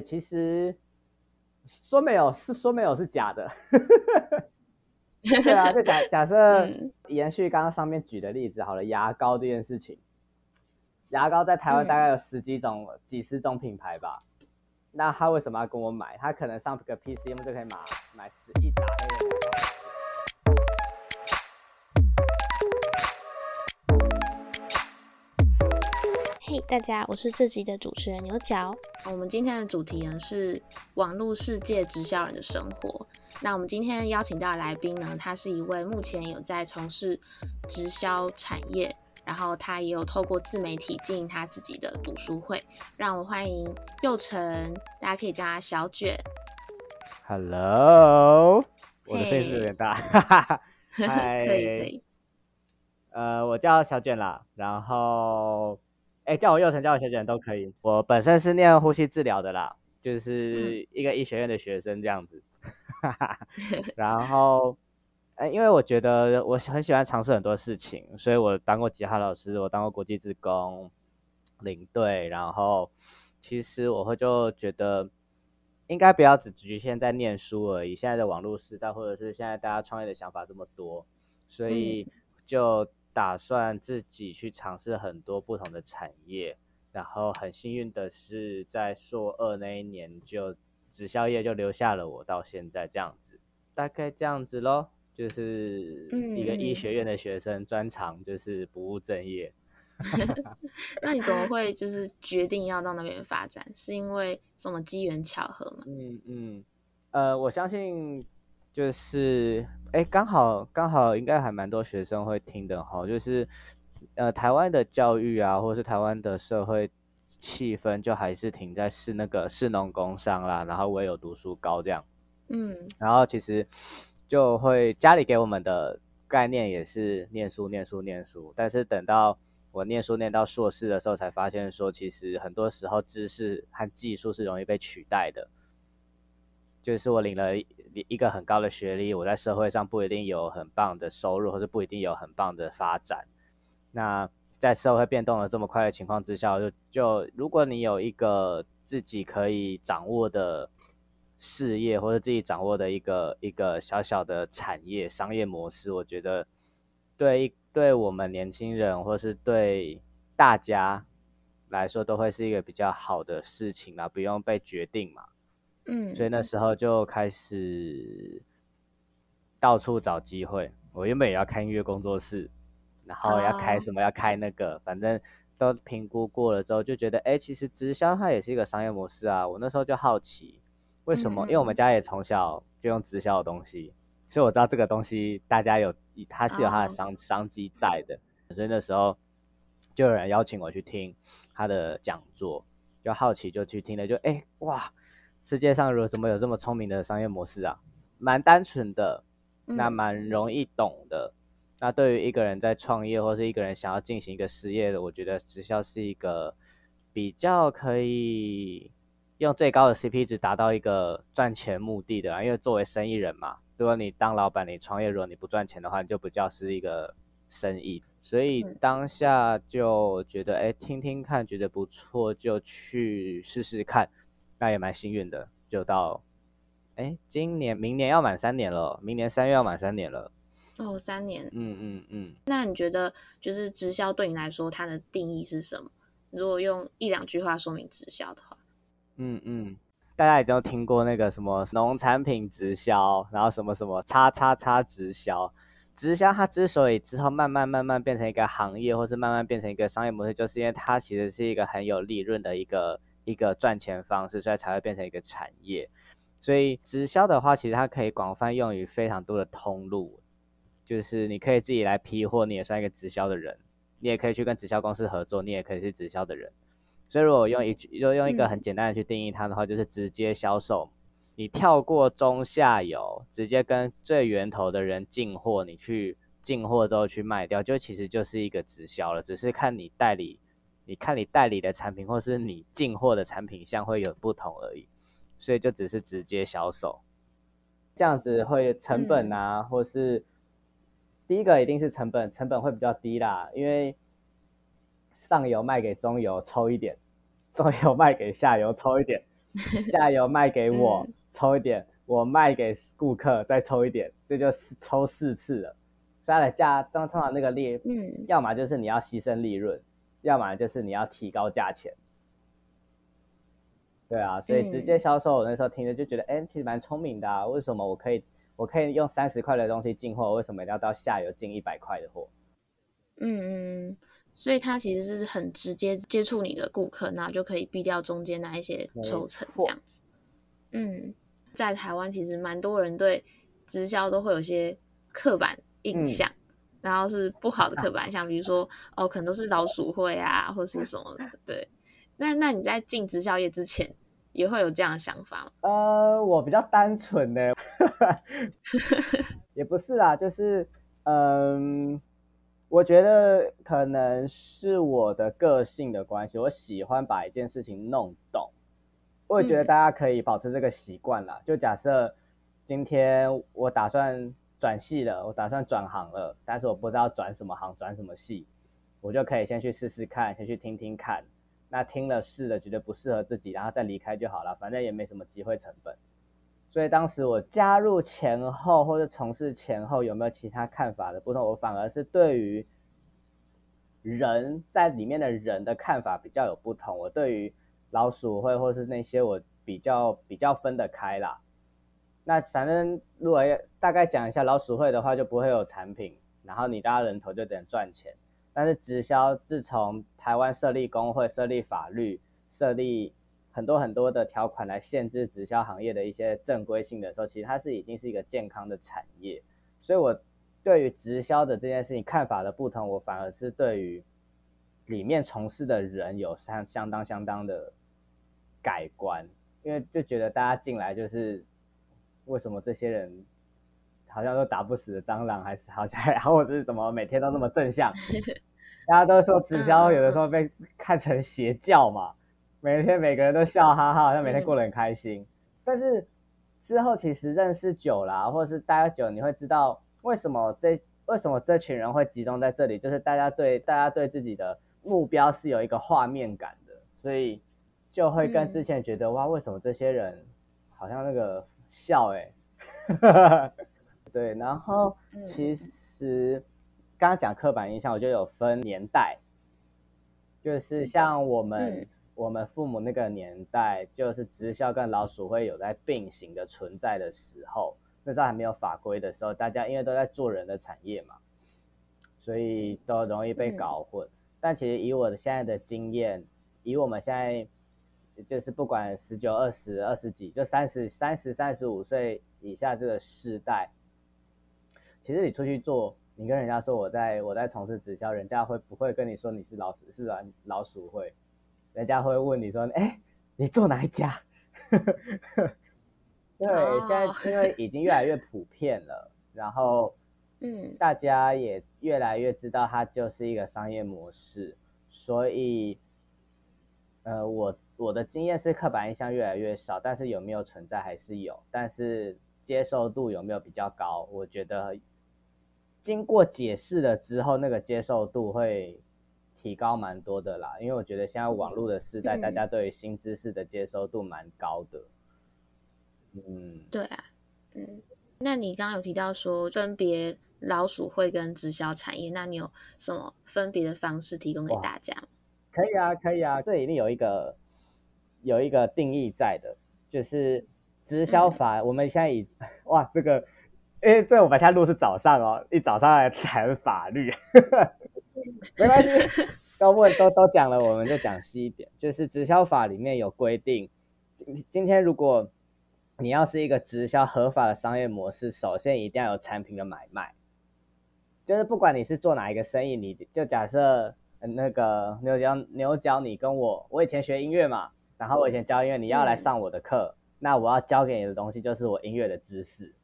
其实说没有是说没有是假的。对啊，就假假设延续刚刚上面举的例子，好了，牙膏这件事情，牙膏在台湾大概有十几种、嗯、几十种品牌吧。那他为什么要跟我买？他可能上个 PCM 就可以买买十一打。嘿，大家，我是这集的主持人牛角。我们今天的主题呢是网络世界直销人的生活。那我们今天邀请到的来宾呢，他是一位目前有在从事直销产业，然后他也有透过自媒体经营他自己的读书会。让我欢迎宥丞，大家可以叫他小卷。Hello，我的声音是不是有点大？可以可以。呃，我叫小卷啦，然后哎，叫我佑成，叫我学卷都可以。我本身是念呼吸治疗的啦，就是一个医学院的学生这样子。然后，哎，因为我觉得我很喜欢尝试很多事情，所以我当过吉他老师，我当过国际志工领队，然后其实我会就觉得应该不要只局限在念书而已。现在的网络时代，或者是现在大家创业的想法这么多，所以就打算自己去尝试很多不同的产业。然后很幸运的是，在硕二那一年就。直销业就留下了我到现在这样子，大概这样子喽，就是一个医学院的学生，嗯、专长就是不务正业。那你怎么会就是决定要到那边发展？是因为什么机缘巧合吗？嗯嗯，呃，我相信就是，哎，刚好刚好应该还蛮多学生会听的哈，就是呃，台湾的教育啊，或者是台湾的社会。气氛就还是停在是那个士农工商啦，然后唯有读书高这样，嗯，然后其实就会家里给我们的概念也是念书念书念书，但是等到我念书念到硕士的时候，才发现说其实很多时候知识和技术是容易被取代的，就是我领了一个很高的学历，我在社会上不一定有很棒的收入，或者不一定有很棒的发展，那。在社会变动的这么快的情况之下，就就如果你有一个自己可以掌握的事业，或者自己掌握的一个一个小小的产业商业模式，我觉得对对我们年轻人，或是对大家来说，都会是一个比较好的事情啦，不用被决定嘛。嗯，所以那时候就开始到处找机会。我原本也要开音乐工作室。然后要开什么？要开那个，反正都评估过了之后，就觉得，哎，其实直销它也是一个商业模式啊。我那时候就好奇，为什么？因为我们家也从小就用直销的东西，所以我知道这个东西大家有，它是有它的商商机在的。所以那时候就有人邀请我去听他的讲座，就好奇就去听了，就哎哇，世界上如怎么有这么聪明的商业模式啊？蛮单纯的，那蛮容易懂的。那对于一个人在创业，或是一个人想要进行一个事业的，我觉得直销是一个比较可以用最高的 CP 值达到一个赚钱目的的。因为作为生意人嘛，如果你当老板，你创业，如果你不赚钱的话，你就不叫是一个生意。所以当下就觉得，哎，听听看，觉得不错，就去试试看。那也蛮幸运的，就到，哎，今年、明年要满三年了，明年三月要满三年了。哦，三年，嗯嗯嗯。那你觉得，就是直销对你来说，它的定义是什么？如果用一两句话说明直销的话，嗯嗯，大家也都听过那个什么农产品直销，然后什么什么叉叉叉直销。直销它之所以之后慢慢慢慢变成一个行业，或是慢慢变成一个商业模式，就是因为它其实是一个很有利润的一个一个赚钱方式，所以才会变成一个产业。所以直销的话，其实它可以广泛用于非常多的通路。就是你可以自己来批货，你也算一个直销的人，你也可以去跟直销公司合作，你也可以是直销的人。所以如果用一句，就用一个很简单的去定义它的话，就是直接销售。你跳过中下游，直接跟最源头的人进货，你去进货之后去卖掉，就其实就是一个直销了。只是看你代理，你看你代理的产品，或是你进货的产品项会有不同而已。所以就只是直接销售，这样子会成本啊，或是。第一个一定是成本，成本会比较低啦，因为上游卖给中游抽一点，中游卖给下游抽一点，下游卖给我、嗯、抽一点，我卖给顾客再抽一点，这就是抽四次了。所以它的价，通常那个利，嗯，要么就是你要牺牲利润，要么就是你要提高价钱。对啊，所以直接销售，我那时候听着就觉得，哎、嗯，其实蛮聪明的啊。为什么我可以，我可以用三十块的东西进货，为什么一定要到下游进一百块的货？嗯嗯，所以他其实是很直接接触你的顾客，那就可以避掉中间那一些抽成这样子。嗯，在台湾其实蛮多人对直销都会有些刻板印象，嗯、然后是不好的刻板印象，比如说哦，可能都是老鼠会啊，或是什么的，对。那那你在进直销业之前，也会有这样的想法吗？呃，我比较单纯的，也不是啊，就是嗯、呃，我觉得可能是我的个性的关系，我喜欢把一件事情弄懂。我也觉得大家可以保持这个习惯啦。嗯、就假设今天我打算转系了，我打算转行了，但是我不知道转什么行，转什么系，我就可以先去试试看，先去听听看。那听了试了，觉得不适合自己，然后再离开就好了，反正也没什么机会成本。所以当时我加入前后或者从事前后有没有其他看法的不同，我反而是对于人在里面的人的看法比较有不同。我对于老鼠会或是那些我比较比较分得开啦。那反正如果要大概讲一下老鼠会的话，就不会有产品，然后你拉人头就得赚钱。但是直销自从台湾设立工会、设立法律、设立很多很多的条款来限制直销行业的一些正规性的时候，其实它是已经是一个健康的产业。所以我对于直销的这件事情看法的不同，我反而是对于里面从事的人有相相当相当的改观，因为就觉得大家进来就是为什么这些人。好像都打不死的蟑螂，还是好像，然 后或者是怎么每天都那么正向？大家都说直销有的时候被看成邪教嘛，每天每个人都笑哈哈，好像每天过得很开心。但是之后其实认识久了啊，或者是待久，你会知道为什么这为什么这群人会集中在这里，就是大家对大家对自己的目标是有一个画面感的，所以就会跟之前觉得哇，为什么这些人好像那个笑哎、欸。对，然后其实刚刚讲刻板印象，我就有分年代，就是像我们、嗯、我们父母那个年代，就是直销跟老鼠会有在并行的存在的时候，那时候还没有法规的时候，大家因为都在做人的产业嘛，所以都容易被搞混。嗯、但其实以我的现在的经验，以我们现在就是不管十九、二十、二十几，就三十三十、三十五岁以下这个世代。其实你出去做，你跟人家说我在我在从事直销，人家会不会跟你说你是老鼠是吧老鼠会？人家会问你说，哎，你做哪一家？对，现在因为已经越来越普遍了，然后 嗯，大家也越来越知道它就是一个商业模式，所以呃，我我的经验是刻板印象越来越少，但是有没有存在还是有，但是接受度有没有比较高？我觉得。经过解释了之后，那个接受度会提高蛮多的啦。因为我觉得现在网络的时代，嗯、大家对于新知识的接受度蛮高的。嗯，对啊，嗯，那你刚刚有提到说分别老鼠会跟直销产业，那你有什么分别的方式提供给大家？可以啊，可以啊，这一定有一个有一个定义在的，就是直销法。嗯、我们现在以 哇这个。因为这我们现在录是早上哦，一早上来谈法律，没关系，都问都都讲了，我们就讲细一点。就是直销法里面有规定，今今天如果你要是一个直销合法的商业模式，首先一定要有产品的买卖。就是不管你是做哪一个生意，你就假设那个牛角牛角，你跟我，我以前学音乐嘛，然后我以前教音乐，你要来上我的课，嗯、那我要教给你的东西就是我音乐的知识。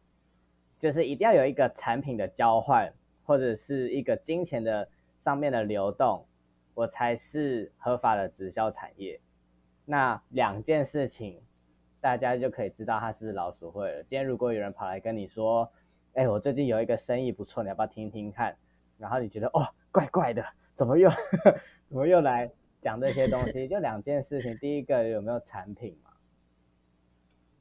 就是一定要有一个产品的交换，或者是一个金钱的上面的流动，我才是合法的直销产业。那两件事情，大家就可以知道他是不是老鼠会了。今天如果有人跑来跟你说，哎，我最近有一个生意不错，你要不要听听看？然后你觉得哦，怪怪的，怎么又 怎么又来讲这些东西？就两件事情，第一个有没有产品嘛？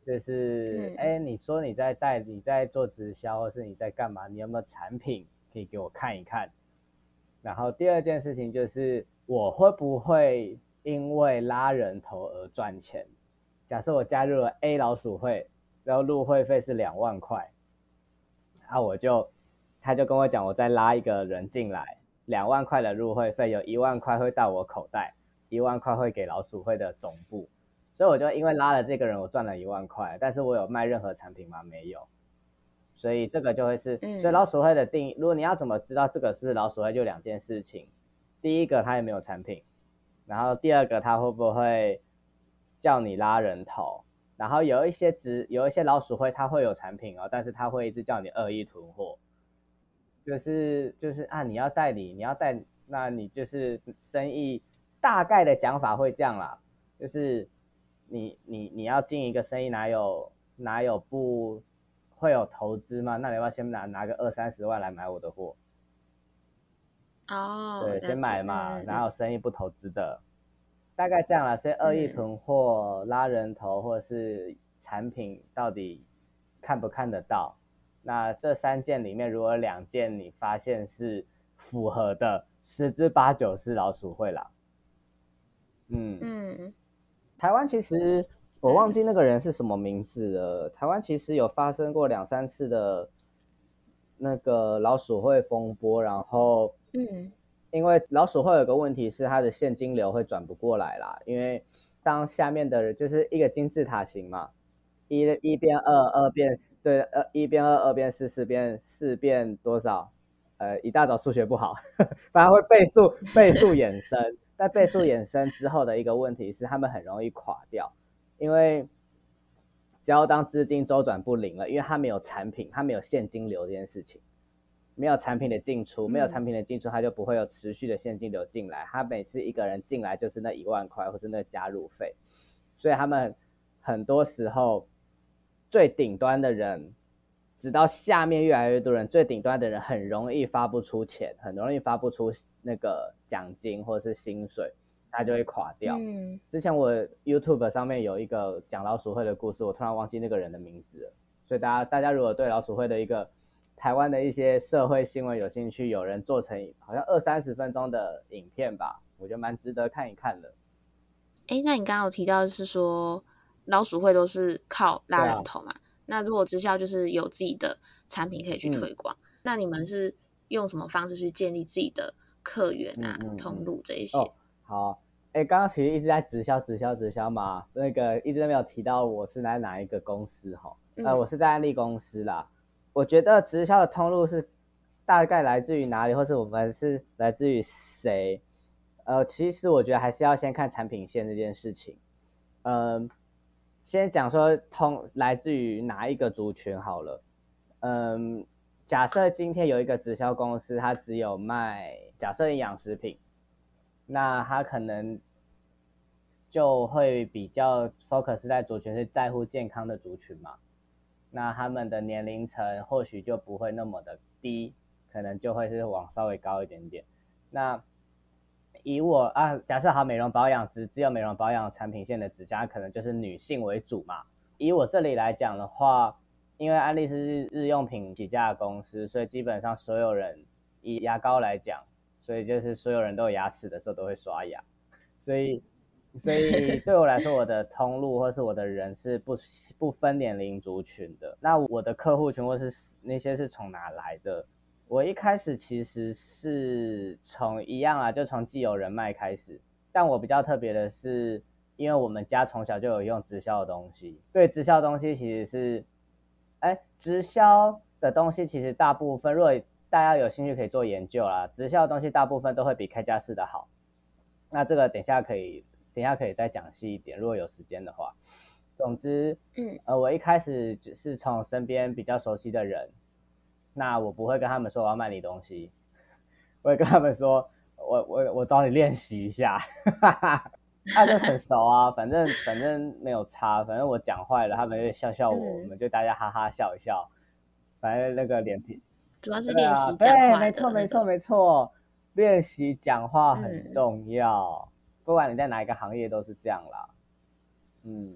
就是哎、嗯，你说你在带，你在做直销，或是你在干嘛？你有没有产品可以给我看一看？然后第二件事情就是，我会不会因为拉人头而赚钱？假设我加入了 A 老鼠会，然后入会费是两万块，啊，我就他就跟我讲，我再拉一个人进来，两万块的入会费，有一万块会到我口袋，一万块会给老鼠会的总部。所以我就因为拉了这个人，我赚了一万块，但是我有卖任何产品吗？没有。所以这个就会是，所以老鼠会的定义，如果你要怎么知道这个是不是老鼠会，就两件事情。第一个，他有没有产品，然后第二个，他会不会叫你拉人头。然后有一些只有一些老鼠会，他会有产品哦，但是他会一直叫你恶意囤货，就是就是啊，你要代理，你要代，那你就是生意大概的讲法会这样啦，就是。你你你要进一个生意，哪有哪有不会有投资吗？那你要先拿拿个二三十万来买我的货？哦、oh，对，先买嘛，哪有生意不投资的？大概这样啦。所以恶意囤货、拉人头，或者是产品到底看不看得到？那这三件里面，如果两件你发现是符合的，十之八九是老鼠会啦。嗯嗯。台湾其实我忘记那个人是什么名字了。台湾其实有发生过两三次的那个老鼠会风波，然后，嗯，因为老鼠会有个问题是它的现金流会转不过来啦，因为当下面的人就是一个金字塔形嘛，一一变二，二变四，对，二一变二，二变四，四变四变多少？呃，一大早数学不好，反而会倍数倍数衍生。在倍数衍生之后的一个问题是，他们很容易垮掉，因为只要当资金周转不灵了，因为他没有产品，他没有现金流这件事情，没有产品的进出，没有产品的进出，他就不会有持续的现金流进来。他每次一个人进来就是那一万块，或是那加入费，所以他们很多时候最顶端的人。直到下面越来越多人，最顶端的人很容易发不出钱，很容易发不出那个奖金或者是薪水，他就会垮掉。嗯，之前我 YouTube 上面有一个讲老鼠会的故事，我突然忘记那个人的名字了。所以大家大家如果对老鼠会的一个台湾的一些社会新闻有兴趣，有人做成好像二三十分钟的影片吧，我觉得蛮值得看一看的。哎，那你刚刚有提到的是说老鼠会都是靠拉人头嘛？那如果直销就是有自己的产品可以去推广，嗯，那你们是用什么方式去建立自己的客源啊、嗯、通路这一些？哦、好，哎，刚刚其实一直在直销、直销、直销嘛，那个一直都没有提到我是来哪一个公司哈？呃、嗯，我是在安利公司啦。我觉得直销的通路是大概来自于哪里，或是我们是来自于谁？呃，其实我觉得还是要先看产品线这件事情，嗯、呃。先讲说通来自于哪一个族群好了，嗯，假设今天有一个直销公司，它只有卖假设营养食品，那它可能就会比较 focus 在族群是在乎健康的族群嘛，那他们的年龄层或许就不会那么的低，可能就会是往稍微高一点点，那。以我啊，假设好美容保养只只有美容保养产品线的指甲，可能就是女性为主嘛。以我这里来讲的话，因为安利是日日用品起家的公司，所以基本上所有人以牙膏来讲，所以就是所有人都有牙齿的时候都会刷牙，所以所以对我来说，我的通路或是我的人是不不分年龄族群的。那我的客户群或是那些是从哪来的？我一开始其实是从一样啊，就从既有人脉开始。但我比较特别的是，因为我们家从小就有用直销的东西。对，直销的东西其实是，哎，直销的东西其实大部分，如果大家有兴趣可以做研究啦。直销的东西大部分都会比开架式的好。那这个等一下可以，等一下可以再讲细一点，如果有时间的话。总之，嗯，呃，我一开始只是从身边比较熟悉的人。那我不会跟他们说我要卖你东西，我会跟他们说我我我找你练习一下，哈 哈，那就很熟啊，反正反正没有差，反正我讲坏了，他们就笑笑我，嗯、我们就大家哈哈笑一笑，反正那个脸皮主要是练习讲话，对，没错没错没错，练习讲话很重要，嗯，不管你在哪一个行业都是这样啦，嗯，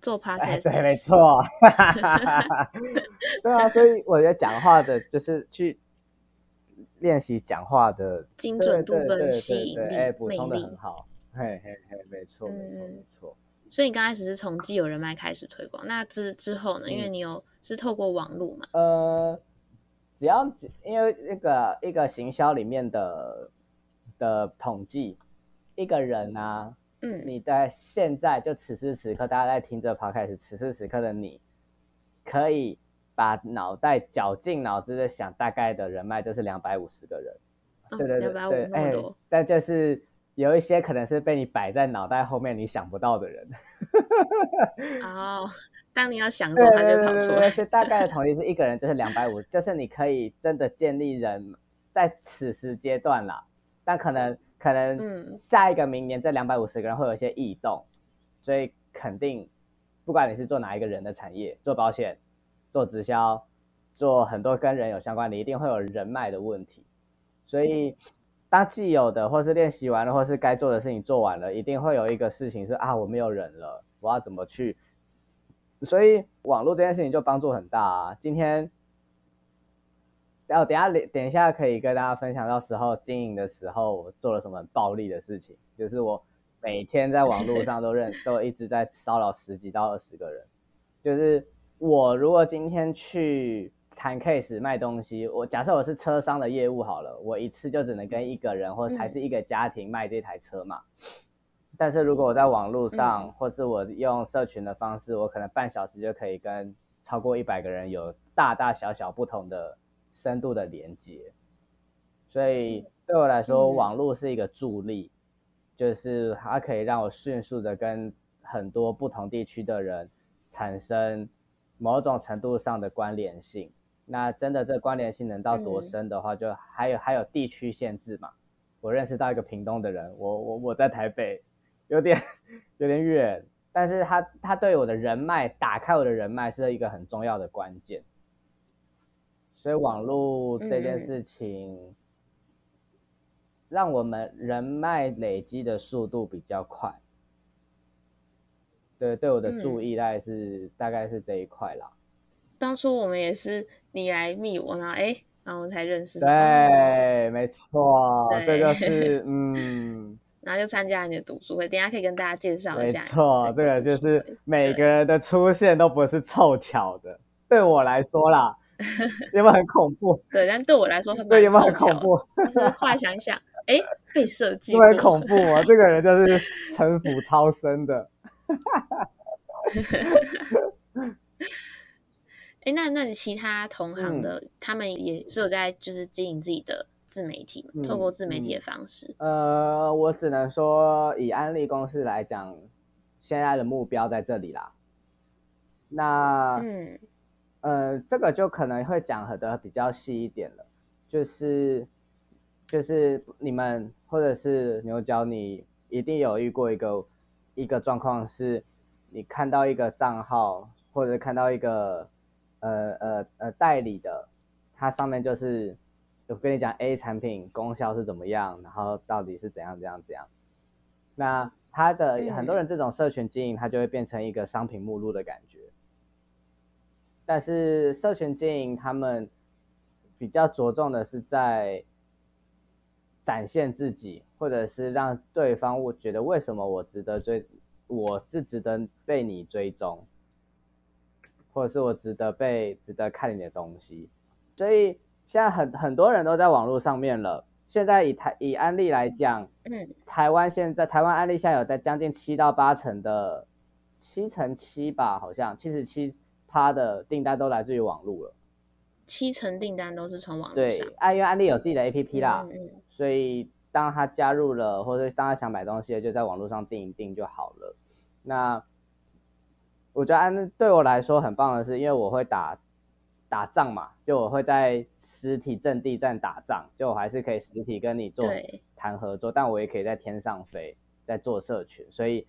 做 podcast，对，没错，对啊，所以我觉得讲话的就是去练习讲话的 精准度跟吸引力，哎，补充的很好，嘿嘿嘿，没错，没错，没错。所以你刚开始是从既有人脉开始推广，那之之后呢？因为你有是透过网络嘛？呃，只要因为那个一个行销里面的的统计，一个人啊，嗯，你在现在就此时此刻，大家在听这 podcast，此时此刻的你，可以把脑袋绞尽脑汁的想，大概的人脉就是两百五十个人，对对对，两百五那么多，但就是。有一些可能是被你摆在脑袋后面，你想不到的人。哦，oh, 当你要想的时候，他就跑出来。所以大概的统计是一个人就是两百五，就是你可以真的建立人在此时阶段啦。但可能可能下一个明年这两百五十个人会有一些异动，所以肯定不管你是做哪一个人的产业，做保险、做直销、做很多跟人有相关的，你一定会有人脉的问题，所以。当既有的，或是练习完了，或是该做的事情做完了，一定会有一个事情是啊，我没有人了，我要怎么去？所以网络这件事情就帮助很大啊。今天，然后等下等一下可以跟大家分享到时候经营的时候，我做了什么很暴力的事情，就是我每天在网络上都认 都一直在骚扰十几到二十个人，就是我如果今天去。谈 case 卖东西，我假设我是车商的业务好了，我一次就只能跟一个人或还是一个家庭卖这台车嘛。嗯、但是如果我在网络上，嗯、或是我用社群的方式，我可能半小时就可以跟超过一百个人有大大小小不同的深度的连接。所以对我来说，网络是一个助力，嗯、就是它可以让我迅速的跟很多不同地区的人产生某种程度上的关联性。那真的这关联性能到多深的话，就还有、嗯、还有地区限制嘛。我认识到一个屏东的人，我我我在台北，有点 有点远，但是他他对我的人脉打开我的人脉是一个很重要的关键。所以网络这件事情，让我们人脉累积的速度比较快。对，对我的注意大概是、嗯、大概是这一块啦。当初我们也是你来密我，然后哎，然后我才认识。对，哦、没错，对这就是 嗯，然后就参加你的读书会，等一下可以跟大家介绍一下。没错，这个就是每个人的出现都不是凑巧的。对，对我来说啦，有没有很恐怖？对，但对我来说很对，有没有很恐怖？是后来想想，哎，被设计，因为恐怖啊！这个人就是城府超深的。哎，那那你其他同行的，嗯、他们也是有在就是经营自己的自媒体，嗯、透过自媒体的方式。呃，我只能说以安利公司来讲，现在的目标在这里啦。那嗯呃，这个就可能会讲的比较细一点了，就是就是你们或者是牛角，你一定有遇过一个一个状况，是你看到一个账号或者看到一个。呃呃呃，代理的，它上面就是我跟你讲 A 产品功效是怎么样，然后到底是怎样怎样怎样。那他的很多人这种社群经营，它就会变成一个商品目录的感觉。但是社群经营，他们比较着重的是在展现自己，或者是让对方我觉得为什么我值得追，我是值得被你追踪。或者是我值得被值得看你的东西，所以现在很很多人都在网络上面了。现在以台以安利来讲，嗯，台湾现在台湾安利现在有在将近七到八成的七成七吧，好像七十七趴的订单都来自于网络了。七成订单都是从网络上。对，因为安利有自己的 APP 啦，嗯嗯，所以当他加入了，或者当他想买东西，就在网络上订一订就好了。那。我觉得安对我来说很棒的是，因为我会打打仗嘛，就我会在实体阵地战打仗，就我还是可以实体跟你做谈合作，但我也可以在天上飞，在做社群。所以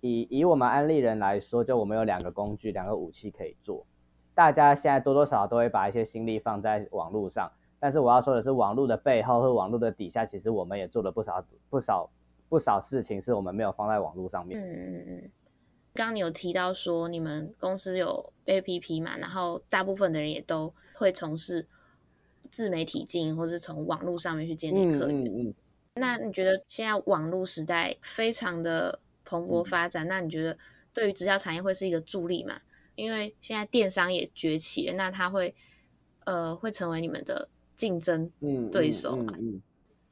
以以我们安利人来说，就我们有两个工具，两个武器可以做。大家现在多多少少都会把一些心力放在网络上，但是我要说的是，网络的背后和网络的底下，其实我们也做了不少不少不少事情，是我们没有放在网络上面。嗯嗯嗯。刚刚你有提到说你们公司有 APP 嘛，然后大部分的人也都会从事自媒体经营，或是从网络上面去建立客源。嗯嗯嗯、那你觉得现在网络时代非常的蓬勃发展，嗯、那你觉得对于直销产业会是一个助力吗？因为现在电商也崛起了，那它会呃会成为你们的竞争对手嘛？嗯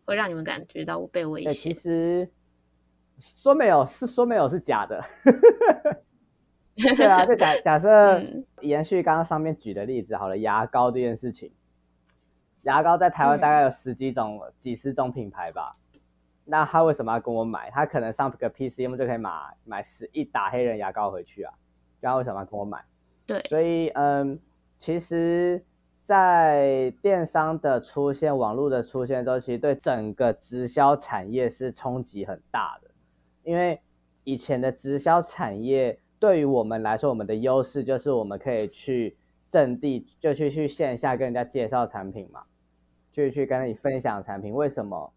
会让你们感觉到被威胁？其实。说没有是说没有是假的，对啊，就假假设延续刚刚上面举的例子好了，牙膏这件事情，牙膏在台湾大概有十几种、嗯、几十种品牌吧，那他为什么要跟我买？他可能上个 PCM 就可以买买十一打黑人牙膏回去啊，然后为什么要跟我买？对，所以嗯，其实，在电商的出现、网络的出现之后，其实对整个直销产业是冲击很大的。因为以前的直销产业对于我们来说，我们的优势就是我们可以去阵地，就去去线下跟人家介绍产品嘛，就去跟你分享产品。为什么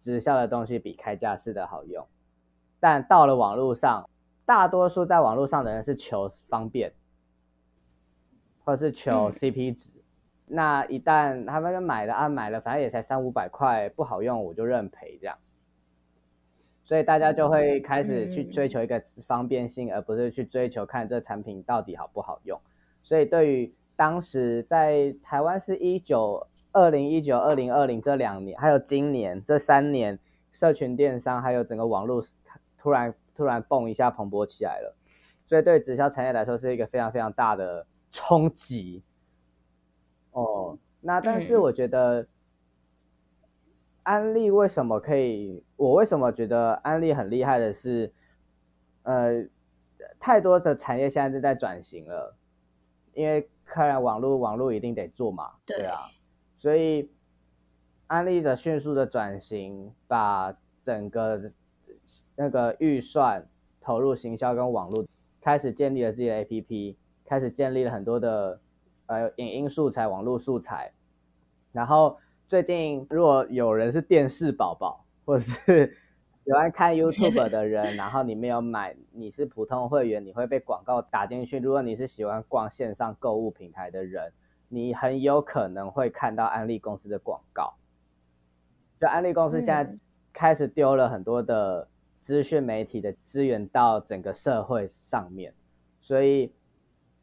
直销的东西比开架式的好用？但到了网络上，大多数在网络上的人是求方便，或是求 CP 值。嗯、那一旦他们就买了啊，买了反正也才三五百块，不好用我就认赔这样。所以大家就会开始去追求一个方便性，嗯、而不是去追求看这产品到底好不好用。所以对于当时在台湾是一九二零一九二零二零这两年，还有今年这三年，社群电商还有整个网络突然突然蹦一下蓬勃起来了。所以对直销产业来说是一个非常非常大的冲击。哦，那但是我觉得。安利为什么可以？我为什么觉得安利很厉害的是，呃，太多的产业现在正在转型了，因为看来网络网络一定得做嘛，对，对啊，所以安利者迅速的转型，把整个那个预算投入行销跟网络，开始建立了自己的 APP，开始建立了很多的呃影音素材、网络素材，然后。最近，如果有人是电视宝宝，或者是 喜欢看 YouTube 的人，然后你没有买，你是普通会员，你会被广告打进去。如果你是喜欢逛线上购物平台的人，你很有可能会看到安利公司的广告。就安利公司现在开始丢了很多的资讯媒体的资源到整个社会上面，所以。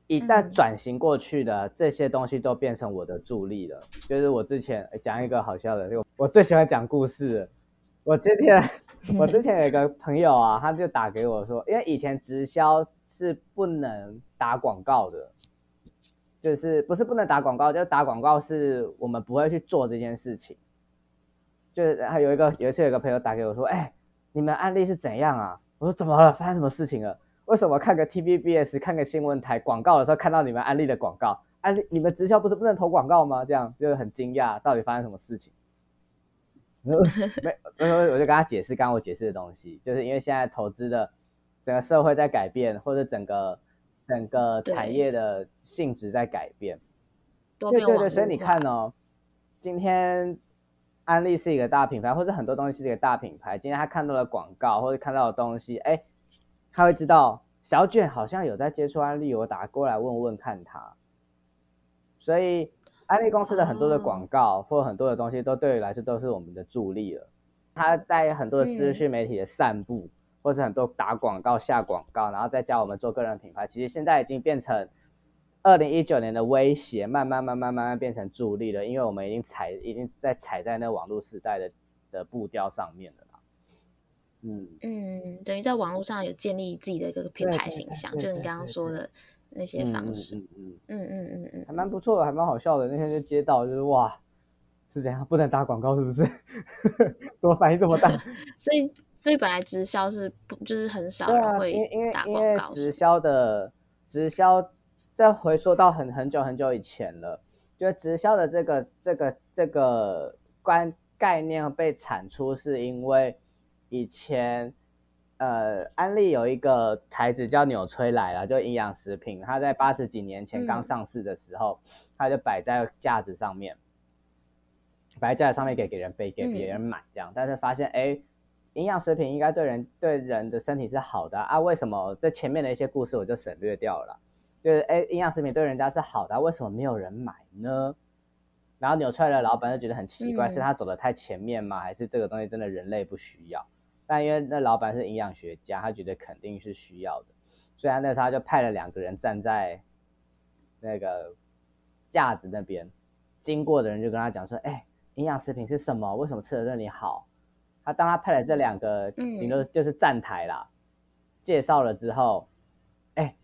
一旦转型过去的这些东西都变成我的助力了。就是我之前讲一个好笑的，我最喜欢讲故事。我今天 我之前有一个朋友啊，他就打给我说，因为以前直销是不能打广告的，就是不是不能打广告，就是打广告是我们不会去做这件事情。就是还有一个有一次有一个朋友打给我说，哎，你们安利是怎样啊？我说怎么了？发生什么事情了？为什么看个 TVBS 看个新闻台广告的时候看到你们安利的广告？安利你们直销不是不能投广告吗？这样就很惊讶，到底发生什么事情？没，我就跟他解释刚刚我解释的东西，就是因为现在投资的整个社会在改变，或者整个整个产业的性质在改变。对对对，所以你看哦，今天安利是一个大品牌，或者很多东西是一个大品牌。今天他看到了广告，或者看到的东西，哎。他会知道小卷好像有在接触安利，我打过来问问看他。所以安利公司的很多的广告或很多的东西都对于来说都是我们的助力了。他在很多的资讯媒体的散布，或是很多打广告下广告，然后再教我们做个人品牌，其实现在已经变成二零一九年的威胁，慢慢慢慢慢慢变成助力了，因为我们已经踩已经在踩在那网络时代的的步调上面了。嗯嗯，等于在网络上有建立自己的一个品牌形象，就你刚刚说的那些方式，嗯嗯嗯嗯嗯嗯，还蛮不错的，还蛮好笑的。那天就接到，就是哇，是怎样，不能打广告是不是？怎么反应这么大？所以所以本来直销是不就是很少人会打广告，因为直销的直销，再回溯到很很久很久以前了，就直销的这个这个这个观概念被产出，是因为。以前，呃，安利有一个牌子叫纽崔莱啦，就营养食品。它在八十几年前刚上市的时候，嗯、它就摆在架子上面，摆在架子上面给给人背，给别人买这样。嗯、但是发现，哎，营养食品应该对人对人的身体是好的啊，啊为什么这前面的一些故事我就省略掉了？就是哎，营养食品对人家是好的，啊，为什么没有人买呢？然后纽崔莱的老板就觉得很奇怪，嗯、是他走得太前面吗？还是这个东西真的人类不需要？但因为那老板是营养学家，他觉得肯定是需要的，所以他那时候他就派了两个人站在那个架子那边，经过的人就跟他讲说：“哎，营养食品是什么？为什么吃了对你好？”他当他派了这两个，顶多就是站台啦，嗯、介绍了之后，哎，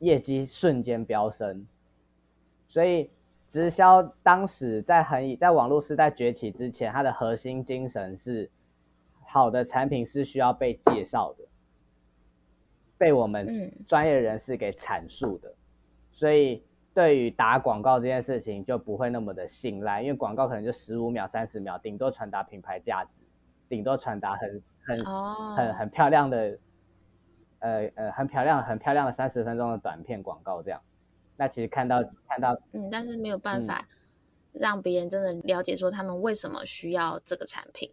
业绩瞬间飙升，所以。直销当时在很在网络时代崛起之前，它的核心精神是好的产品是需要被介绍的，被我们专业人士给阐述的，所以对于打广告这件事情就不会那么的信赖，因为广告可能就十五秒、三十秒，顶多传达品牌价值，顶多传达很很很很漂亮的，呃呃很漂亮很漂亮的三十分钟的短片广告这样。那其实看到看到，嗯，但是没有办法让别人真的了解说他们为什么需要这个产品。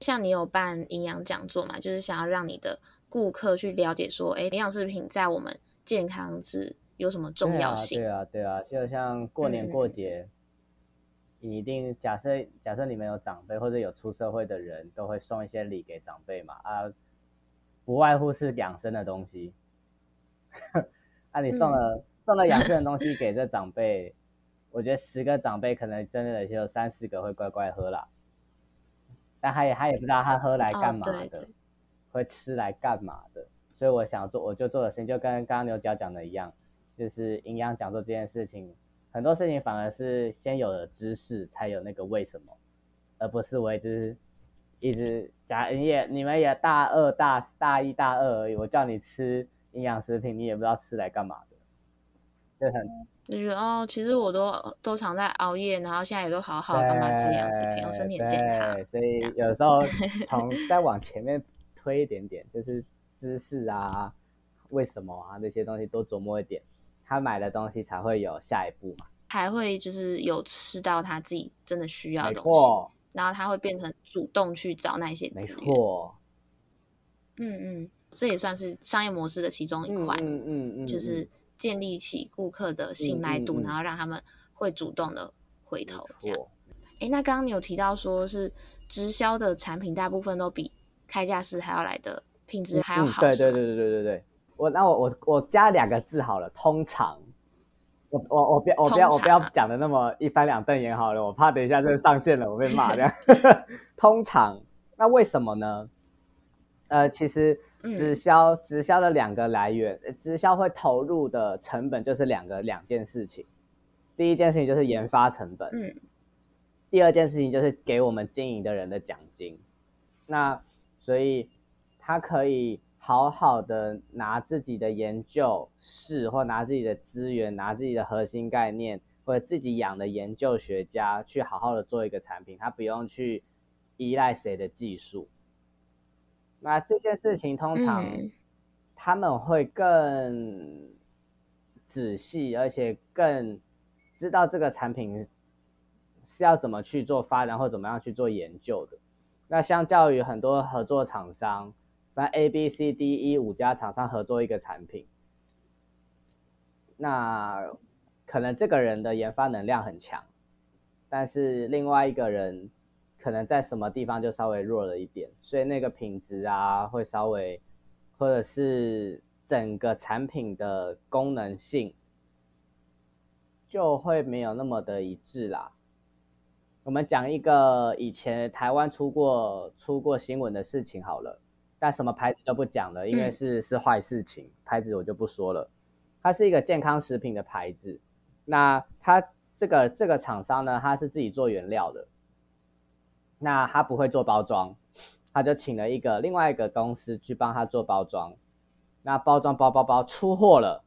像你有办营养讲座嘛，就是想要让你的顾客去了解说，哎，营养食品在我们健康是有什么重要性？对啊，对啊，对啊，就像过年过节，嗯、你一定假设假设你们有长辈或者有出社会的人都会送一些礼给长辈嘛，啊，不外乎是养生的东西。啊，你送了。嗯送了养生的东西 给这长辈，我觉得十个长辈可能真的就有三四个会乖乖喝了，但他也他也不知道他喝来干嘛的，哦、对对会吃来干嘛的，所以我想做，我就做的事情就跟刚刚牛角讲的一样，就是营养讲座这件事情，很多事情反而是先有了知识才有那个为什么，而不是我一直一直讲你也你们也大二大大一大二而已，我叫你吃营养食品，你也不知道吃来干嘛的。就，很就觉得哦，其实我都都常在熬夜，然后现在也都好好干嘛吃营养食品，我身体很健康。所以有时候从 再往前面推一点点，就是知识啊，为什么啊那些东西多琢磨一点，他买的东西才会有下一步嘛，才会就是有吃到他自己真的需要的东西，然后他会变成主动去找那些资源。没错，嗯嗯，这也算是商业模式的其中一块，嗯嗯嗯，嗯，就是。建立起顾客的信赖度，嗯嗯嗯、然后让他们会主动的回头这样。哎，那刚刚你有提到说是直销的产品大部分都比开架式还要来的品质还要好。对对对对对对。我那我我我加两个字好了，通常。我我我不要我不要我不要讲的那么一翻两瞪眼好了，我怕等一下这个上线了我被骂这样。通常，那为什么呢？呃，其实。直销直销的两个来源，直销会投入的成本就是两个两件事情。第一件事情就是研发成本，嗯，第二件事情就是给我们经营的人的奖金。那所以它可以好好的拿自己的研究室，或拿自己的资源，拿自己的核心概念，或者自己养的研究学家去好好的做一个产品，他不用去依赖谁的技术。那这件事情通常他们会更仔细，而且更知道这个产品是要怎么去做发展或怎么样去做研究的。那相较于很多合作厂商，那 A、B、C、D、E 五家厂商合作一个产品，那可能这个人的研发能量很强，但是另外一个人。可能在什么地方就稍微弱了一点，所以那个品质啊会稍微，或者是整个产品的功能性就会没有那么的一致啦。我们讲一个以前台湾出过出过新闻的事情好了，但什么牌子就不讲了，因为是是坏事情，牌子我就不说了。它是一个健康食品的牌子，那它这个这个厂商呢，它是自己做原料的。那他不会做包装，他就请了一个另外一个公司去帮他做包装。那包装包包包出货了，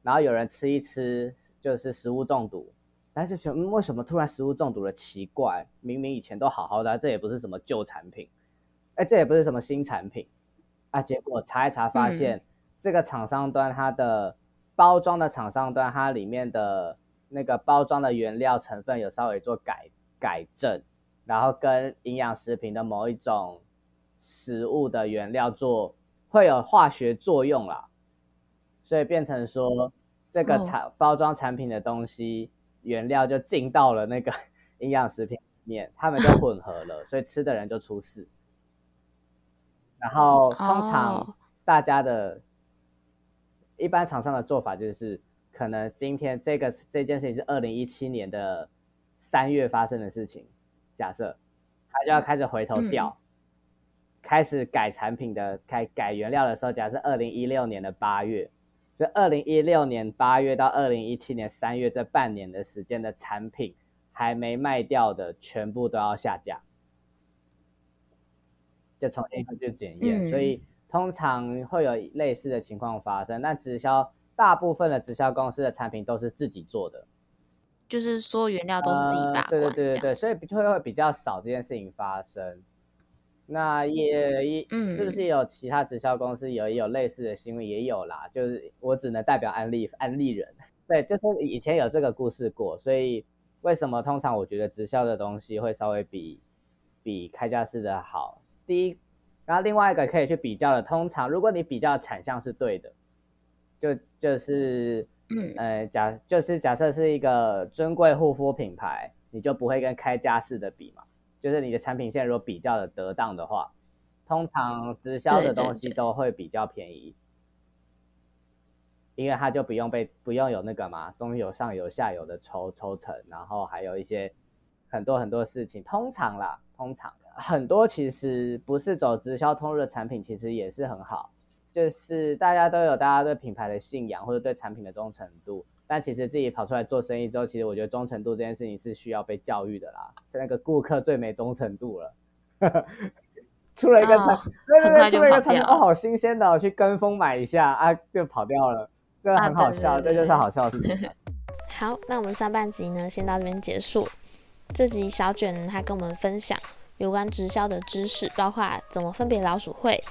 然后有人吃一吃就是食物中毒，但是觉得嗯，为什么突然食物中毒了？奇怪，明明以前都好好的，这也不是什么旧产品，哎，这也不是什么新产品啊。结果查一查发现，嗯、这个厂商端它的包装的厂商端，它里面的那个包装的原料成分有稍微做改改正。然后跟营养食品的某一种食物的原料做，会有化学作用啦，所以变成说这个产、哦、包装产品的东西原料就进到了那个 营养食品里面，他们就混合了，所以吃的人就出事。然后通常大家的、哦、一般厂商的做法就是，可能今天这个这件事情是二零一七年的三月发生的事情，假设他就要开始回头调。嗯开始改产品的改改原料的时候，假设二零一六年的八月，就二零一六年八月到二零一七年三月这半年的时间的产品还没卖掉的，全部都要下架，就重新去检验。嗯、所以通常会有类似的情况发生。但直销大部分的直销公司的产品都是自己做的，就是说原料都是自己把关、呃。对对对对对，所以就会会比较少这件事情发生。那也也是不是有其他直销公司有也有类似的新闻？也有啦，就是我只能代表安利安利人。对，就是以前有这个故事过，所以为什么通常我觉得直销的东西会稍微比比开架式的好？第一，然后另外一个可以去比较的，通常如果你比较产项是对的，就就是嗯呃假就是假设是一个尊贵护肤品牌，你就不会跟开家式的比嘛。就是你的产品线如果比较的得当的话，通常直销的东西都会比较便宜，因为它就不用被不用有那个嘛，中有上游下游的抽抽成，然后还有一些很多很多事情。通常啦，通常很多其实不是走直销通路的产品，其实也是很好，就是大家都有大家对品牌的信仰或者对产品的忠诚度。但其实自己跑出来做生意之后，其实我觉得忠诚度这件事情是需要被教育的啦。是那个顾客最没忠诚度了，出了一个产，哦、对对对，出了一个产品哦，好新鲜的，我去跟风买一下啊，就跑掉了，这个很好笑，啊、对对对对这就是好笑的事情。好，那我们上半集呢，先到这边结束。这集小卷呢，他跟我们分享有关直销的知识，包括怎么分别老鼠会。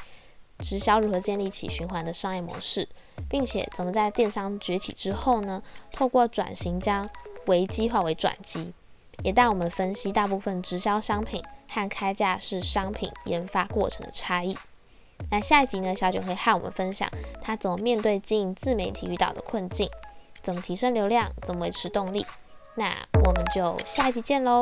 直销如何建立起循环的商业模式，并且怎么在电商崛起之后呢，透过转型将危机化为转机，也带我们分析大部分直销商品和开价式商品研发过程的差异。那下一集呢，小九会和我们分享他怎么面对经营自媒体遇到的困境，怎么提升流量，怎么维持动力。那我们就下一集见喽。